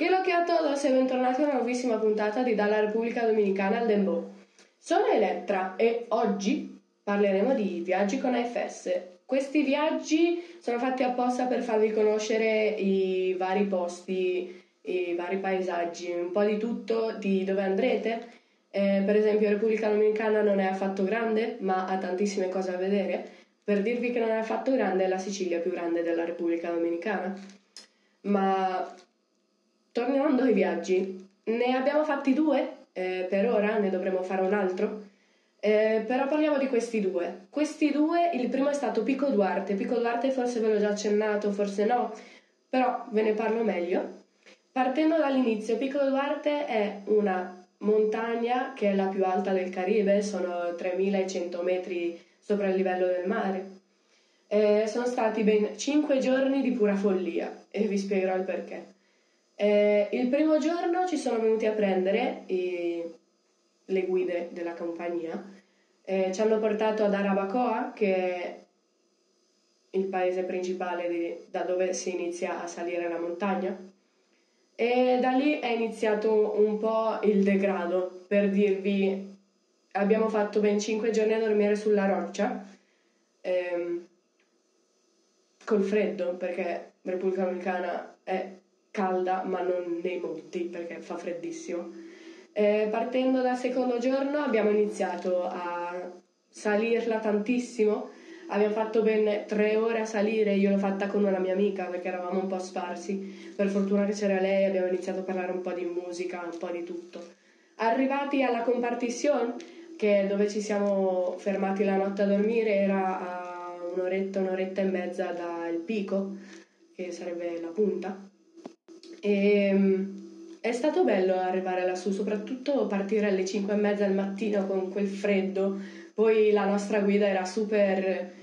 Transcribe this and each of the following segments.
Che lo che a todos e bentornati a una nuovissima puntata di Dalla Repubblica Dominicana al Dembo. Sono Elettra e oggi parleremo di viaggi con AFS. Questi viaggi sono fatti apposta per farvi conoscere i vari posti, i vari paesaggi, un po' di tutto, di dove andrete. Eh, per esempio Repubblica Dominicana non è affatto grande, ma ha tantissime cose da vedere. Per dirvi che non è affatto grande, è la Sicilia più grande della Repubblica Dominicana. Ma Tornando ai viaggi, ne abbiamo fatti due eh, per ora, ne dovremo fare un altro. Eh, però parliamo di questi due. Questi due, il primo è stato Pico Duarte. Pico Duarte forse ve l'ho già accennato, forse no, però ve ne parlo meglio. Partendo dall'inizio, Pico Duarte è una montagna che è la più alta del Caribe, sono 3100 metri sopra il livello del mare. Eh, sono stati ben 5 giorni di pura follia e vi spiegherò il perché. Eh, il primo giorno ci sono venuti a prendere i, le guide della compagnia, eh, ci hanno portato ad Arabacoa, che è il paese principale di, da dove si inizia a salire la montagna. E da lì è iniziato un po' il degrado, per dirvi, abbiamo fatto ben 5 giorni a dormire sulla roccia, ehm, col freddo, perché Repubblica Dominicana è calda ma non nei monti perché fa freddissimo. Eh, partendo dal secondo giorno abbiamo iniziato a salirla tantissimo, abbiamo fatto ben tre ore a salire, io l'ho fatta con una mia amica perché eravamo un po' sparsi, per fortuna che c'era lei abbiamo iniziato a parlare un po' di musica, un po' di tutto. Arrivati alla compartition, che è dove ci siamo fermati la notte a dormire, era a un'oretta, un'oretta e mezza dal pico, che sarebbe la punta e ehm, è stato bello arrivare lassù, soprattutto partire alle 5 e mezza del mattino con quel freddo. Poi la nostra guida era super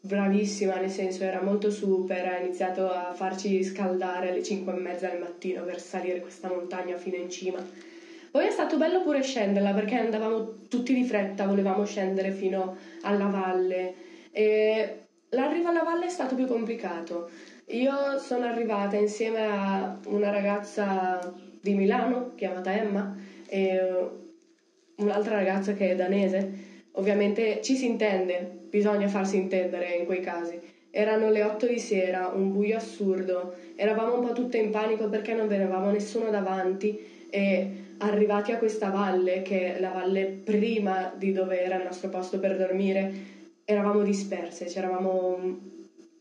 bravissima, nel senso era molto super, ha iniziato a farci scaldare alle 5 e mezza del mattino per salire questa montagna fino in cima. Poi è stato bello pure scenderla perché andavamo tutti di fretta, volevamo scendere fino alla valle e l'arrivo alla valle è stato più complicato io sono arrivata insieme a una ragazza di Milano chiamata Emma e un'altra ragazza che è danese. Ovviamente ci si intende, bisogna farsi intendere in quei casi. Erano le 8 di sera, un buio assurdo, eravamo un po' tutte in panico perché non vedevamo nessuno davanti e arrivati a questa valle, che è la valle prima di dove era il nostro posto per dormire, eravamo disperse, ci eravamo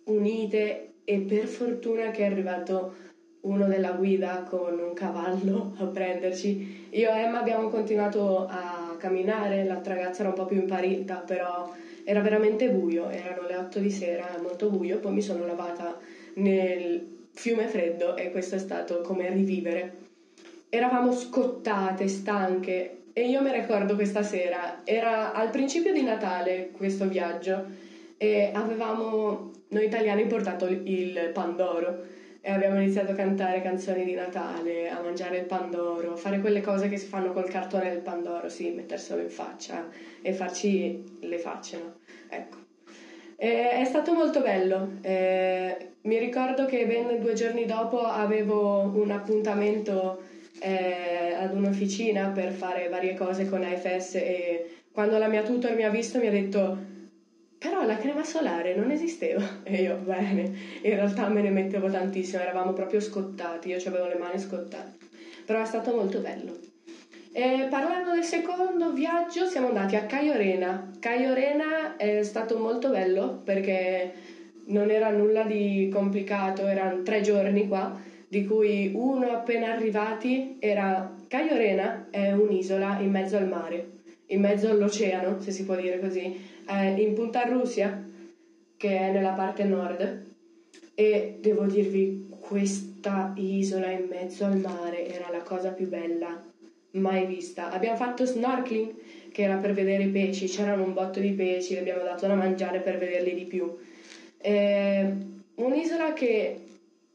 unite e per fortuna che è arrivato uno della guida con un cavallo a prenderci. Io e Emma abbiamo continuato a camminare, l'altra ragazza era un po' più imparita, però era veramente buio, erano le 8 di sera, molto buio, poi mi sono lavata nel fiume freddo e questo è stato come rivivere. Eravamo scottate, stanche e io mi ricordo questa sera, era al principio di Natale questo viaggio e avevamo noi italiani portato il pandoro e abbiamo iniziato a cantare canzoni di Natale, a mangiare il pandoro, fare quelle cose che si fanno col cartone del pandoro, sì, metterselo in faccia e farci le facce, no? Ecco. E è stato molto bello. Eh, mi ricordo che ben due giorni dopo avevo un appuntamento eh, ad un'officina per fare varie cose con AFS e quando la mia tutor mi ha visto mi ha detto però la crema solare non esisteva e io bene in realtà me ne mettevo tantissimo eravamo proprio scottati io avevo le mani scottate. Però è stato molto bello. E parlando del secondo viaggio siamo andati a Caio Rena Caio Rena è stato molto bello perché non era nulla di complicato erano tre giorni qua di cui uno appena arrivati era Caio Rena è un'isola in mezzo al mare in mezzo all'oceano se si può dire così eh, in Punta Russia, che è nella parte nord, e devo dirvi, questa isola in mezzo al mare era la cosa più bella mai vista. Abbiamo fatto snorkeling, che era per vedere i pesci, c'erano un botto di pesci, li abbiamo dato da mangiare per vederli di più. Eh, un'isola che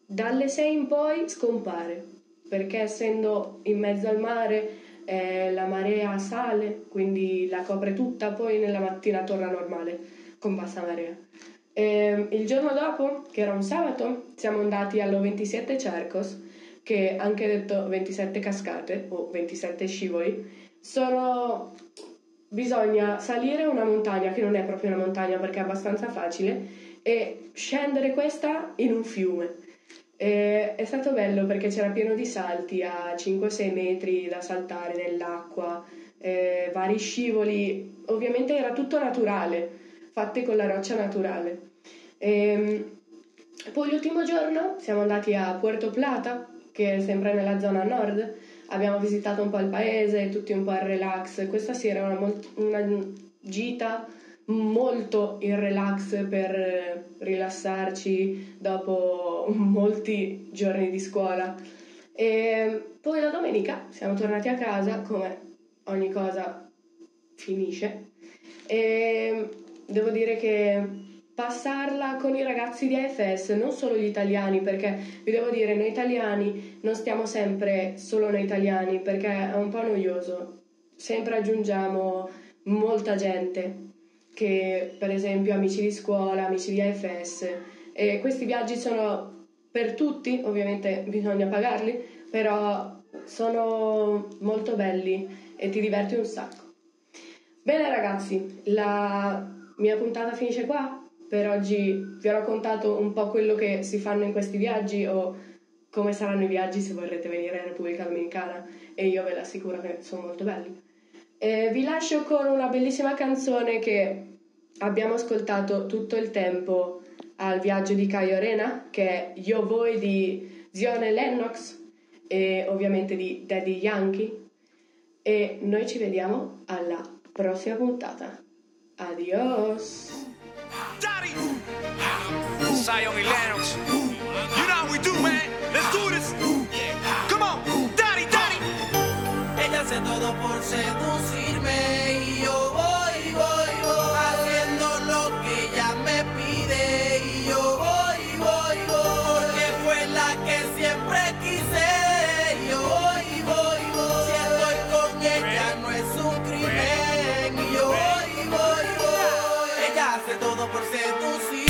dalle 6 in poi scompare, perché essendo in mezzo al mare eh, la marea sale, quindi la copre tutta, poi nella mattina torna normale con bassa marea. E, il giorno dopo, che era un sabato, siamo andati allo 27 Cercos, che anche detto 27 cascate o 27 scivoli, sono bisogna salire una montagna che non è proprio una montagna perché è abbastanza facile e scendere questa in un fiume. E è stato bello perché c'era pieno di salti a 5-6 metri da saltare nell'acqua, eh, vari scivoli, ovviamente era tutto naturale, fatti con la roccia naturale. E, ehm, poi l'ultimo giorno siamo andati a Puerto Plata, che è sempre nella zona nord, abbiamo visitato un po' il paese, tutti un po' al relax. Questa sera era una, una gita molto in relax per rilassarci dopo molti giorni di scuola. E poi la domenica siamo tornati a casa, come ogni cosa finisce, e devo dire che passarla con i ragazzi di AFS, non solo gli italiani, perché vi devo dire, noi italiani non stiamo sempre solo noi italiani, perché è un po' noioso. Sempre aggiungiamo molta gente, che per esempio amici di scuola, amici di AFS, e questi viaggi sono per tutti, ovviamente bisogna pagarli, però sono molto belli e ti diverti un sacco. Bene ragazzi, la mia puntata finisce qua per oggi vi ho raccontato un po' quello che si fanno in questi viaggi o come saranno i viaggi se vorrete venire in Repubblica Dominicana e io ve l'assicuro che sono molto belli. E vi lascio con una bellissima canzone che abbiamo ascoltato tutto il tempo al viaggio di Caio Arena, che è Io Voi di Zione Lennox e ovviamente di Daddy Yankee. E noi ci vediamo alla prossima puntata. Adios! Daddy. Zion Lennox. You know how we do, man. Let's do this. Come on, Daddy, Daddy. Ella hace todo por seducirme y yo todo por seducirme.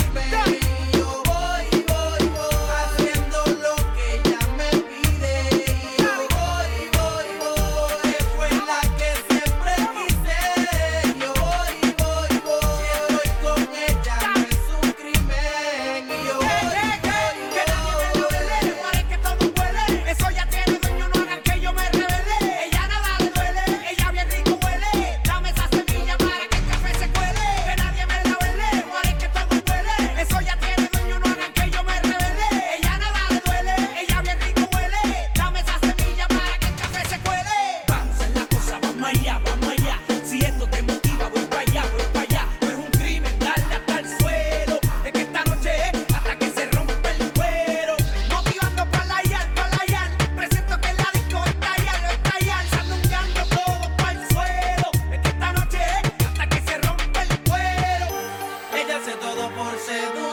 se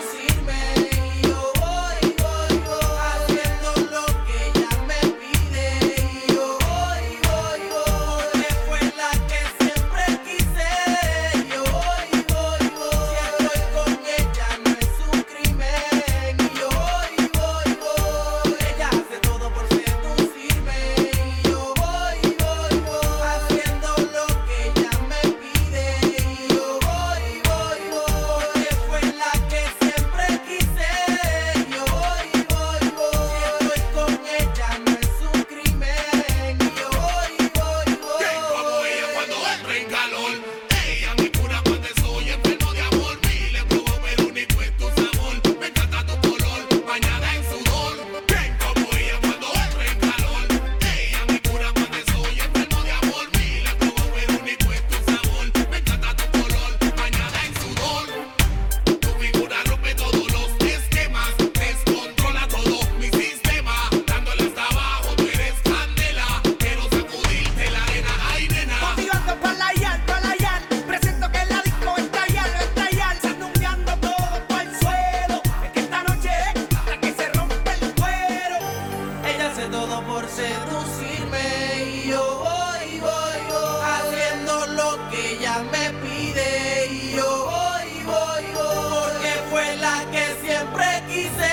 todo por seducirme. Y yo voy, voy, voy haciendo lo que ella me pide. Y yo voy, voy, voy porque fue la que siempre quise.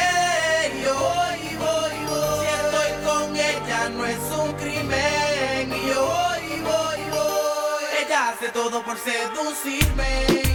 Y yo voy, voy, voy. Si estoy con ella no es un crimen. Y yo voy, voy, voy. Ella hace todo por seducirme.